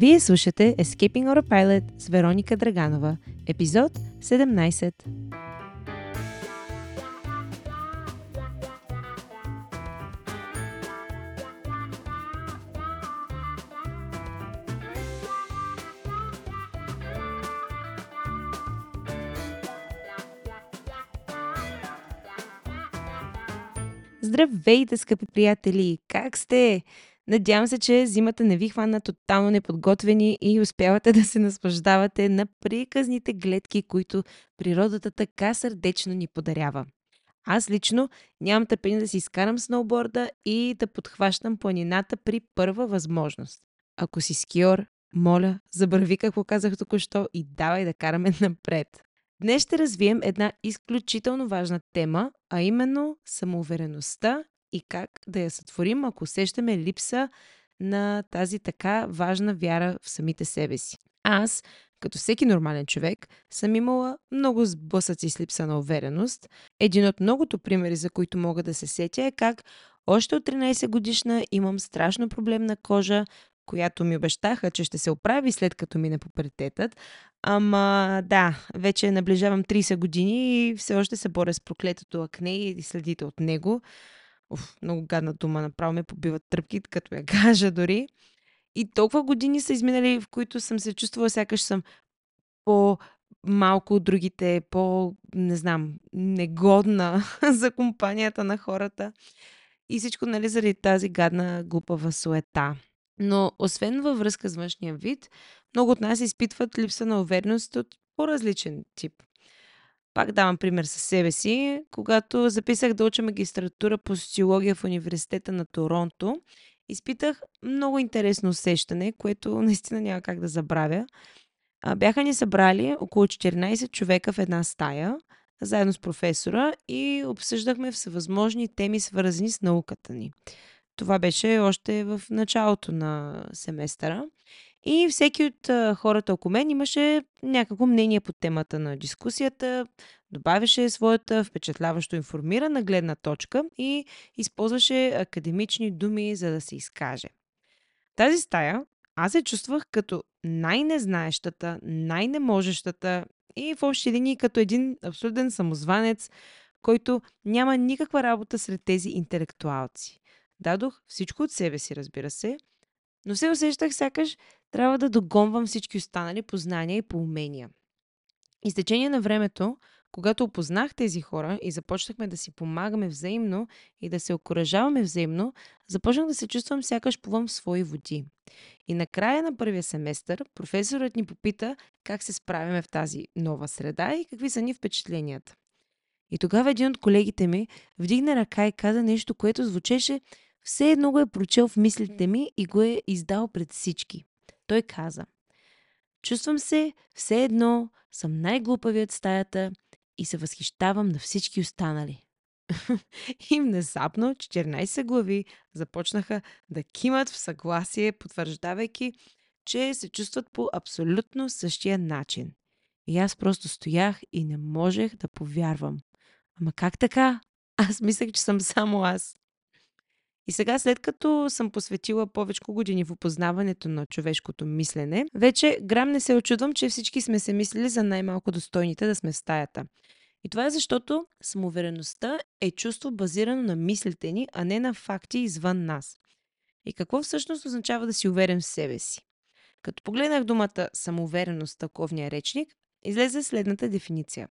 Вие слушате Escaping Autopilot с Вероника Драганова, епизод 17. Здравейте, скъпи приятели! Как сте? Надявам се, че зимата не ви хвана тотално неподготвени и успявате да се наслаждавате на приказните гледки, които природата така сърдечно ни подарява. Аз лично нямам търпение да си изкарам сноуборда и да подхващам планината при първа възможност. Ако си скиор, моля, забрави какво казах току-що и давай да караме напред. Днес ще развием една изключително важна тема, а именно самоувереността и как да я сътворим, ако усещаме липса на тази така важна вяра в самите себе си. Аз, като всеки нормален човек, съм имала много сблъсъци с липса на увереност. Един от многото примери, за които мога да се сетя е как още от 13 годишна имам страшно проблемна кожа, която ми обещаха, че ще се оправи след като мине пуперитетът. Ама да, вече наближавам 30 години и все още се боря с проклетото акне и следите от него. Уф, много гадна дума, направо ме побиват тръпки, като я кажа дори. И толкова години са изминали, в които съм се чувствала, сякаш съм по малко от другите, по, не знам, негодна за компанията на хората. И всичко, нали, заради тази гадна, глупава суета. Но, освен във връзка с външния вид, много от нас изпитват липса на увереност от по-различен тип. Пак давам пример със себе си. Когато записах да уча магистратура по социология в университета на Торонто, изпитах много интересно усещане, което наистина няма как да забравя. Бяха ни събрали около 14 човека в една стая, заедно с професора и обсъждахме всевъзможни теми, свързани с науката ни. Това беше още в началото на семестъра. И всеки от хората около мен имаше някакво мнение по темата на дискусията, добавяше своята впечатляващо информирана гледна точка и използваше академични думи, за да се изкаже. Тази стая аз се чувствах като най-незнаещата, най-неможещата и в общи линии като един абсолютен самозванец, който няма никаква работа сред тези интелектуалци. Дадох всичко от себе си, разбира се, но се усещах сякаш трябва да догонвам всички останали познания и поумения. И с течение на времето, когато опознах тези хора и започнахме да си помагаме взаимно и да се окоръжаваме взаимно, започнах да се чувствам сякаш плувам в свои води. И накрая на първия семестър професорът ни попита как се справяме в тази нова среда и какви са ни впечатленията. И тогава един от колегите ми вдигна ръка и каза нещо, което звучеше все едно го е прочел в мислите ми и го е издал пред всички. Той каза, чувствам се все едно, съм най-глупавият стаята и се възхищавам на всички останали. и внезапно 14 глави започнаха да кимат в съгласие, потвърждавайки, че се чувстват по абсолютно същия начин. И аз просто стоях и не можех да повярвам. Ама как така? Аз мислех, че съм само аз. И сега, след като съм посветила повече години в опознаването на човешкото мислене, вече грам не се очудвам, че всички сме се мислили за най-малко достойните да сме в стаята. И това е защото самоувереността е чувство базирано на мислите ни, а не на факти извън нас. И какво всъщност означава да си уверен в себе си? Като погледнах думата самоувереност в таковния речник, излезе следната дефиниция.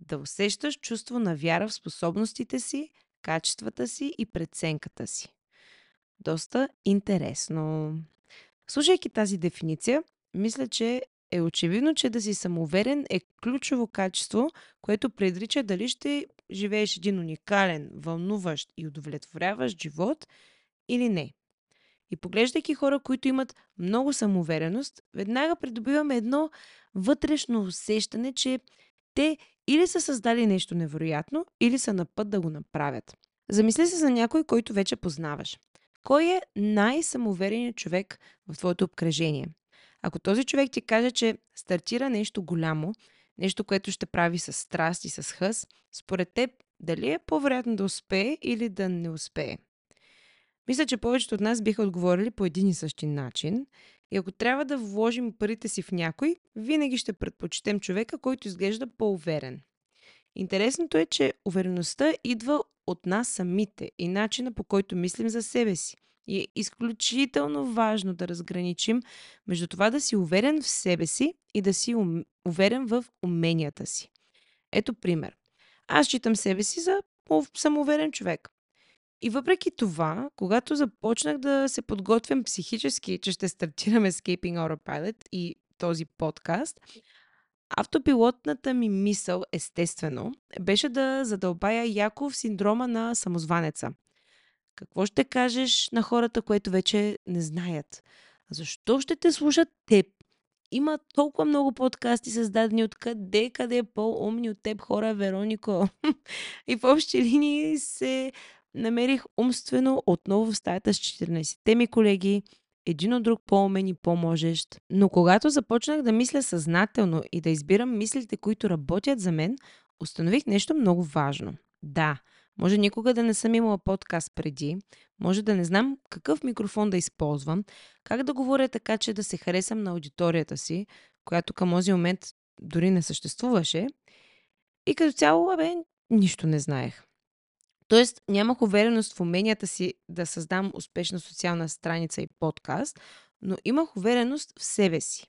Да усещаш чувство на вяра в способностите си, качествата си и преценката си. Доста интересно. Слушайки тази дефиниция, мисля, че е очевидно, че да си самоуверен е ключово качество, което предрича дали ще живееш един уникален, вълнуващ и удовлетворяващ живот или не. И поглеждайки хора, които имат много самоувереност, веднага придобиваме едно вътрешно усещане, че те или са създали нещо невероятно, или са на път да го направят. Замисли се за някой, който вече познаваш. Кой е най-самоувереният човек в твоето обкръжение? Ако този човек ти каже, че стартира нещо голямо, нещо, което ще прави с страст и с хъс, според теб дали е по-вероятно да успее или да не успее? Мисля, че повечето от нас биха отговорили по един и същи начин И ако трябва да вложим парите си в някой, винаги ще предпочитем човека, който изглежда по-уверен. Интересното е, че увереността идва от нас самите и начина по който мислим за себе си. И е изключително важно да разграничим между това да си уверен в себе си и да си уверен в уменията си. Ето пример. Аз считам себе си за самоуверен човек. И въпреки това, когато започнах да се подготвям психически, че ще стартирам Escaping Autopilot и този подкаст, автопилотната ми мисъл, естествено, беше да задълбая яко в синдрома на самозванеца. Какво ще кажеш на хората, които вече не знаят? Защо ще те слушат теб? Има толкова много подкасти създадени от къде, къде е по-умни от теб хора, Веронико. и в общи линии се намерих умствено отново в стаята с 14-те ми колеги, един от друг по-умен и по-можещ. Но когато започнах да мисля съзнателно и да избирам мислите, които работят за мен, установих нещо много важно. Да, може никога да не съм имала подкаст преди, може да не знам какъв микрофон да използвам, как да говоря така, че да се харесам на аудиторията си, която към този момент дори не съществуваше. И като цяло, бе, нищо не знаех. Тоест, нямах увереност в уменията си да създам успешна социална страница и подкаст, но имах увереност в себе си.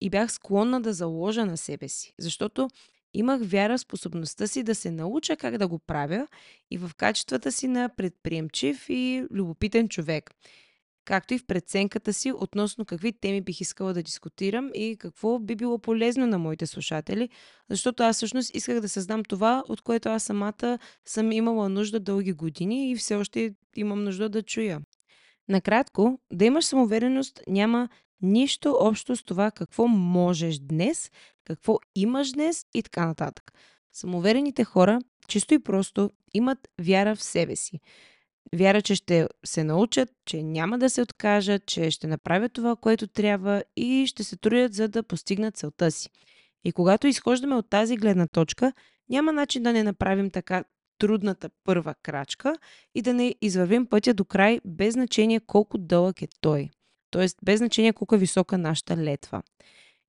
И бях склонна да заложа на себе си, защото имах вяра в способността си да се науча как да го правя и в качествата си на предприемчив и любопитен човек както и в преценката си относно какви теми бих искала да дискутирам и какво би било полезно на моите слушатели, защото аз всъщност исках да създам това, от което аз самата съм имала нужда дълги години и все още имам нужда да чуя. Накратко, да имаш самоувереност няма нищо общо с това какво можеш днес, какво имаш днес и така нататък. Самоуверените хора, чисто и просто, имат вяра в себе си. Вяра, че ще се научат, че няма да се откажат, че ще направят това, което трябва и ще се трудят, за да постигнат целта си. И когато изхождаме от тази гледна точка, няма начин да не направим така трудната първа крачка и да не извървим пътя до край, без значение колко дълъг е той. Тоест, без значение колко е висока нашата летва.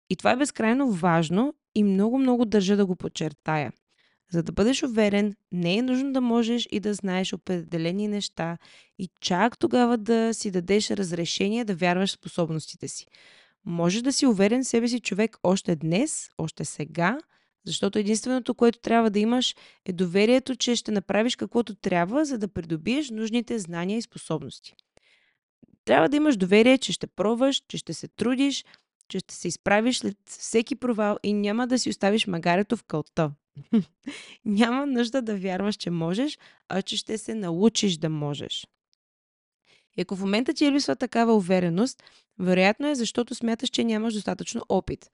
И това е безкрайно важно и много-много държа да го подчертая – за да бъдеш уверен, не е нужно да можеш и да знаеш определени неща и чак тогава да си дадеш разрешение да вярваш в способностите си. Можеш да си уверен в себе си човек още днес, още сега, защото единственото, което трябва да имаш е доверието, че ще направиш каквото трябва, за да придобиеш нужните знания и способности. Трябва да имаш доверие, че ще пробваш, че ще се трудиш, че ще се изправиш след всеки провал и няма да си оставиш магарето в кълта. Няма нужда да вярваш, че можеш, а че ще се научиш да можеш. И ако в момента ти липсва такава увереност, вероятно е защото смяташ, че нямаш достатъчно опит.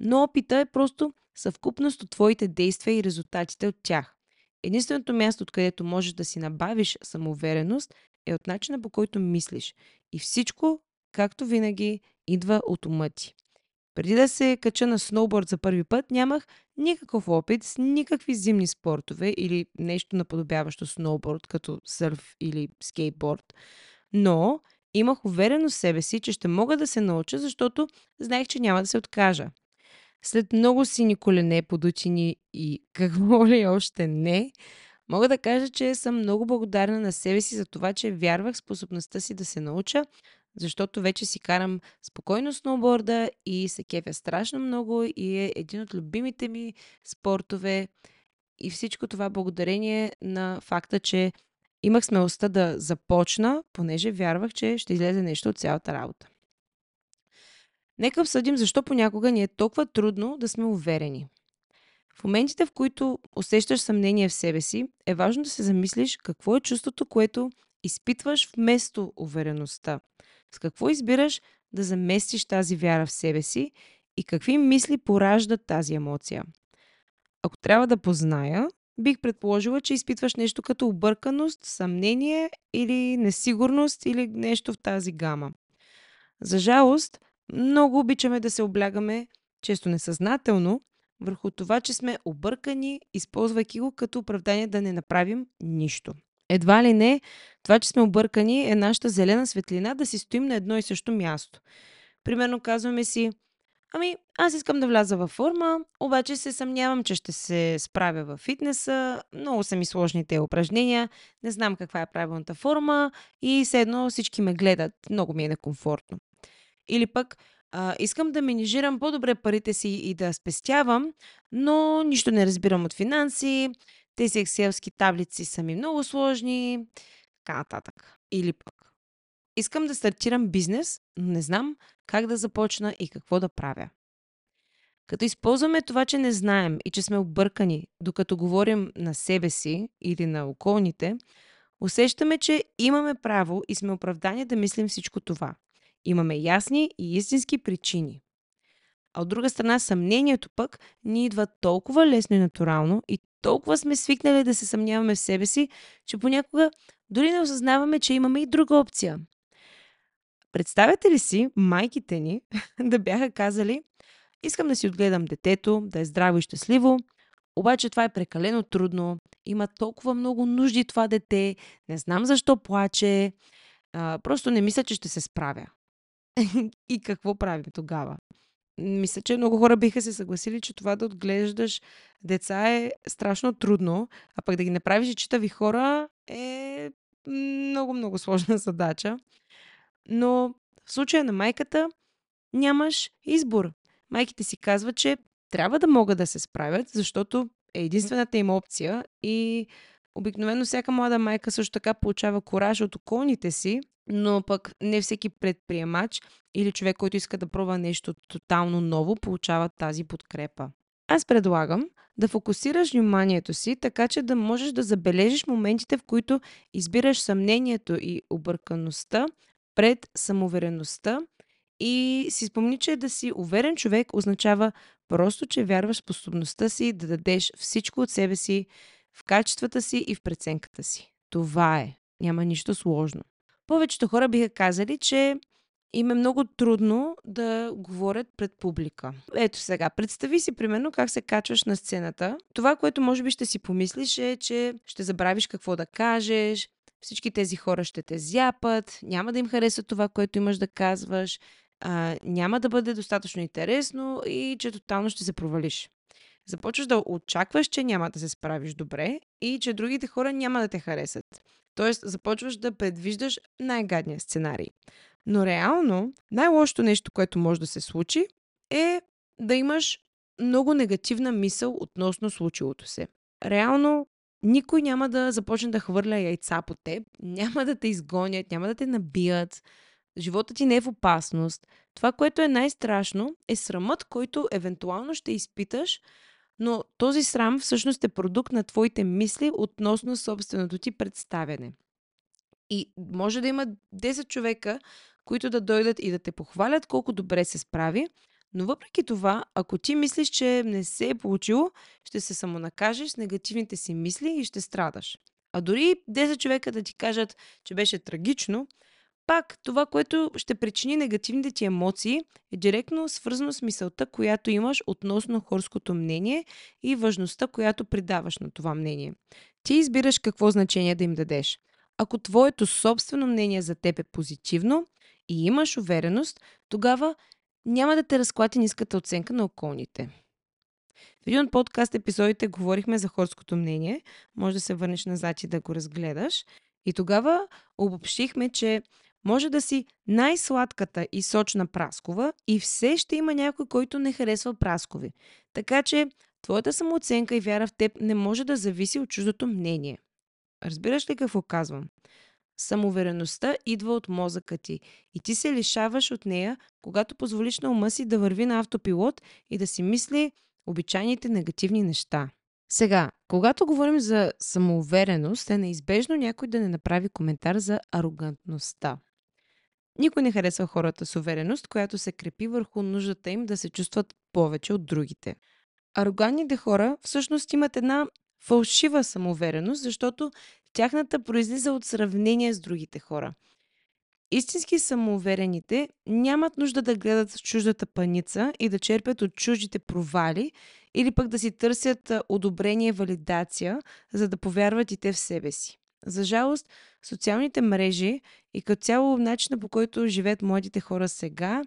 Но опита е просто съвкупност от твоите действия и резултатите от тях. Единственото място, откъдето можеш да си набавиш самоувереност, е от начина по който мислиш. И всичко, както винаги, идва от ума ти. Преди да се кача на сноуборд за първи път, нямах никакъв опит с никакви зимни спортове или нещо наподобяващо сноуборд, като сърф или скейтборд. Но имах уверено в себе си, че ще мога да се науча, защото знаех, че няма да се откажа. След много сини колене, подучени и какво ли още не, мога да кажа, че съм много благодарна на себе си за това, че вярвах в способността си да се науча, защото вече си карам спокойно сноуборда и се кефя страшно много и е един от любимите ми спортове. И всичко това благодарение на факта, че имах смелостта да започна, понеже вярвах, че ще излезе нещо от цялата работа. Нека обсъдим защо понякога ни е толкова трудно да сме уверени. В моментите, в които усещаш съмнение в себе си, е важно да се замислиш какво е чувството, което изпитваш вместо увереността. С какво избираш да заместиш тази вяра в себе си и какви мисли пораждат тази емоция? Ако трябва да позная, бих предположила, че изпитваш нещо като обърканост, съмнение или несигурност или нещо в тази гама. За жалост, много обичаме да се облягаме, често несъзнателно, върху това, че сме объркани, използвайки го като оправдание да не направим нищо. Едва ли не, това, че сме объркани, е нашата зелена светлина да си стоим на едно и също място. Примерно казваме си, ами аз искам да вляза във форма, обаче се съмнявам, че ще се справя във фитнеса, много са ми сложните упражнения, не знам каква е правилната форма и все едно всички ме гледат, много ми е некомфортно. Или пък, а, искам да менижирам по-добре парите си и да спестявам, но нищо не разбирам от финанси, тези екселски таблици са ми много сложни, така нататък. Или пък, искам да стартирам бизнес, но не знам как да започна и какво да правя. Като използваме това, че не знаем и че сме объркани, докато говорим на себе си или на околните, усещаме, че имаме право и сме оправдани да мислим всичко това. Имаме ясни и истински причини. А от друга страна, съмнението пък ни идва толкова лесно и натурално и толкова сме свикнали да се съмняваме в себе си, че понякога дори не осъзнаваме, че имаме и друга опция. Представете ли си майките ни да бяха казали Искам да си отгледам детето, да е здраво и щастливо, обаче това е прекалено трудно, има толкова много нужди това дете, не знам защо плаче, просто не мисля, че ще се справя. и какво правим тогава? Мисля, че много хора биха се съгласили, че това да отглеждаш деца е страшно трудно, а пък да ги направиш читави хора е много-много сложна задача. Но в случая на майката нямаш избор. Майките си казват, че трябва да могат да се справят, защото е единствената им опция и обикновено всяка млада майка също така получава кораж от околните си, но пък не всеки предприемач или човек, който иска да пробва нещо тотално ново, получава тази подкрепа. Аз предлагам да фокусираш вниманието си, така че да можеш да забележиш моментите, в които избираш съмнението и объркаността пред самоувереността и си спомни, че да си уверен човек означава просто, че вярваш в способността си да дадеш всичко от себе си, в качествата си и в преценката си. Това е. Няма нищо сложно. Повечето хора биха казали, че им е много трудно да говорят пред публика. Ето сега, представи си примерно как се качваш на сцената. Това, което може би ще си помислиш е, че ще забравиш какво да кажеш, всички тези хора ще те зяпат, няма да им хареса това, което имаш да казваш, а, няма да бъде достатъчно интересно и че тотално ще се провалиш. Започваш да очакваш, че няма да се справиш добре и че другите хора няма да те харесат. Тоест, започваш да предвиждаш най-гадния сценарий. Но реално, най-лошото нещо, което може да се случи, е да имаш много негативна мисъл относно случилото се. Реално, никой няма да започне да хвърля яйца по теб, няма да те изгонят, няма да те набият, живота ти не е в опасност. Това, което е най-страшно, е срамът, който евентуално ще изпиташ, но този срам всъщност е продукт на твоите мисли относно собственото ти представяне. И може да има 10 човека, които да дойдат и да те похвалят колко добре се справи, но въпреки това, ако ти мислиш, че не се е получило, ще се самонакажеш с негативните си мисли и ще страдаш. А дори 10 човека да ти кажат, че беше трагично, пак това, което ще причини негативните ти емоции, е директно свързано с мисълта, която имаш относно хорското мнение и важността, която придаваш на това мнение. Ти избираш какво значение да им дадеш. Ако твоето собствено мнение за теб е позитивно и имаш увереност, тогава няма да те разклати ниската оценка на околните. В един от подкаст епизодите говорихме за хорското мнение. Може да се върнеш назад и да го разгледаш. И тогава обобщихме, че може да си най-сладката и сочна праскова и все ще има някой, който не харесва праскови. Така че твоята самооценка и вяра в теб не може да зависи от чуждото мнение. Разбираш ли какво казвам? Самоувереността идва от мозъка ти и ти се лишаваш от нея, когато позволиш на ума си да върви на автопилот и да си мисли обичайните негативни неща. Сега, когато говорим за самоувереност, е неизбежно някой да не направи коментар за арогантността. Никой не харесва хората с увереност, която се крепи върху нуждата им да се чувстват повече от другите. Арогантните хора всъщност имат една фалшива самоувереност, защото тяхната произлиза от сравнение с другите хора. Истински самоуверените нямат нужда да гледат с чуждата паница и да черпят от чуждите провали или пък да си търсят одобрение и валидация, за да повярват и те в себе си. За жалост, социалните мрежи и като цяло начина по който живеят младите хора сега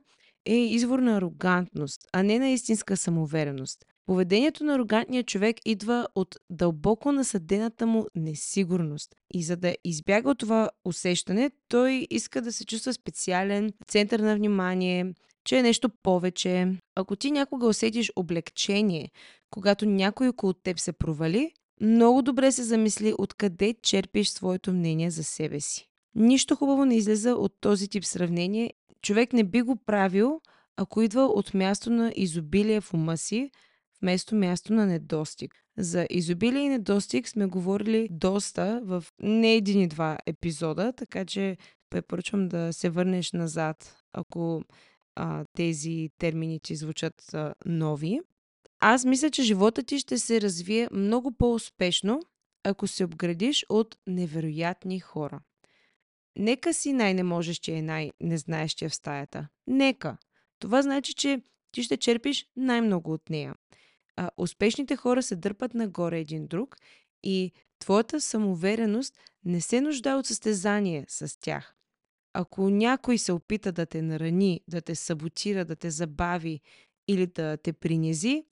е извор на арогантност, а не на истинска самоувереност. Поведението на арогантния човек идва от дълбоко насъдената му несигурност. И за да избяга от това усещане, той иска да се чувства специален, център на внимание, че е нещо повече. Ако ти някога усетиш облегчение, когато някой около теб се провали, много добре се замисли откъде черпиш своето мнение за себе си. Нищо хубаво не излиза от този тип сравнение. Човек не би го правил, ако идва от място на изобилие в ума си, вместо място на недостиг. За изобилие и недостиг сме говорили доста в не един и два епизода, така че препоръчвам да се върнеш назад, ако а, тези термини ти звучат а, нови. Аз мисля, че живота ти ще се развие много по-успешно, ако се обградиш от невероятни хора. Нека си най-неможещия и най-незнаещия в стаята. Нека. Това значи, че ти ще черпиш най-много от нея. А, успешните хора се дърпат нагоре един друг и твоята самоувереност не се нуждае от състезание с тях. Ако някой се опита да те нарани, да те саботира, да те забави или да те принизи,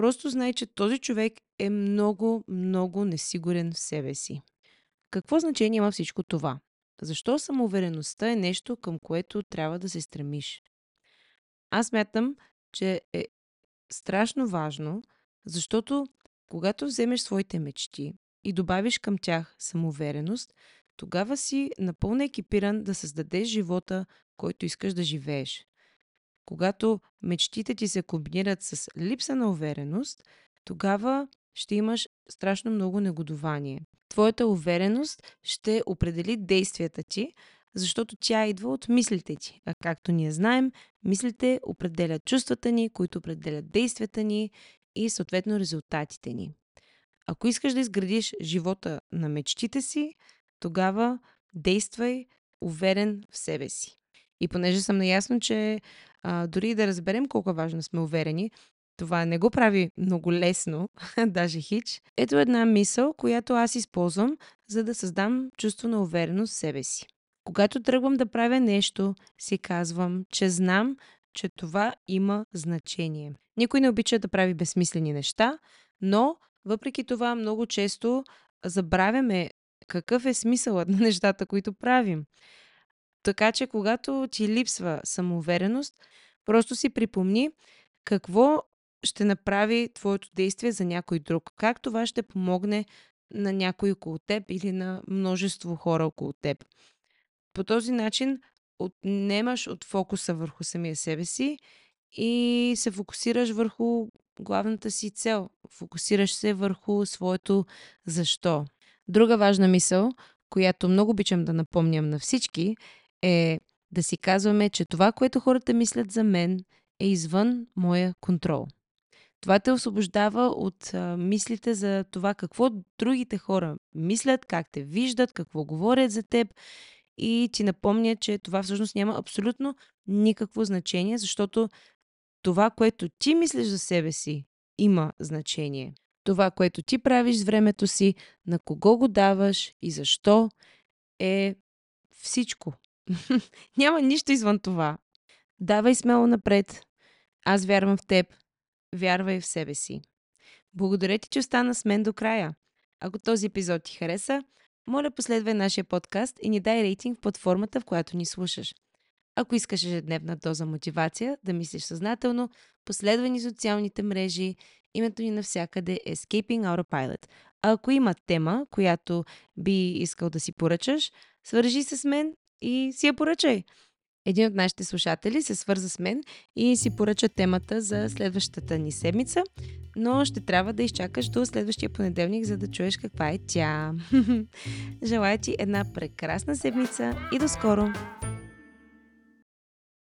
просто знай, че този човек е много, много несигурен в себе си. Какво значение има всичко това? Защо самоувереността е нещо, към което трябва да се стремиш? Аз мятам, че е страшно важно, защото когато вземеш своите мечти и добавиш към тях самоувереност, тогава си напълно екипиран да създадеш живота, който искаш да живееш. Когато мечтите ти се комбинират с липса на увереност, тогава ще имаш страшно много негодование. Твоята увереност ще определи действията ти, защото тя идва от мислите ти. А както ние знаем, мислите определят чувствата ни, които определят действията ни и съответно резултатите ни. Ако искаш да изградиш живота на мечтите си, тогава действай уверен в себе си. И понеже съм наясно, че а, дори да разберем колко важно сме уверени, това не го прави много лесно, даже хич. Ето една мисъл, която аз използвам, за да създам чувство на увереност в себе си. Когато тръгвам да правя нещо, си казвам, че знам, че това има значение. Никой не обича да прави безсмислени неща, но въпреки това много често забравяме какъв е смисълът на нещата, които правим. Така че, когато ти липсва самоувереност, просто си припомни какво ще направи твоето действие за някой друг. Как това ще помогне на някой около теб или на множество хора около теб. По този начин отнемаш от фокуса върху самия себе си и се фокусираш върху главната си цел. Фокусираш се върху своето защо. Друга важна мисъл, която много обичам да напомням на всички, е да си казваме, че това, което хората мислят за мен, е извън моя контрол. Това те освобождава от а, мислите за това какво другите хора мислят, как те виждат, какво говорят за теб и ти напомня, че това всъщност няма абсолютно никакво значение, защото това, което ти мислиш за себе си, има значение. Това, което ти правиш с времето си, на кого го даваш и защо, е всичко. Няма нищо извън това. Давай смело напред. Аз вярвам в теб. Вярвай в себе си. Благодаря ти, че остана с мен до края. Ако този епизод ти хареса, моля последвай нашия подкаст и ни дай рейтинг в платформата, в която ни слушаш. Ако искаш ежедневна доза мотивация да мислиш съзнателно, последвай ни социалните мрежи. Името ни навсякъде е Escaping Autopilot. А ако има тема, която би искал да си поръчаш, свържи се с мен и си я поръчай. Един от нашите слушатели се свърза с мен и си поръча темата за следващата ни седмица, но ще трябва да изчакаш до следващия понеделник, за да чуеш каква е тя. Желая ти една прекрасна седмица и до скоро!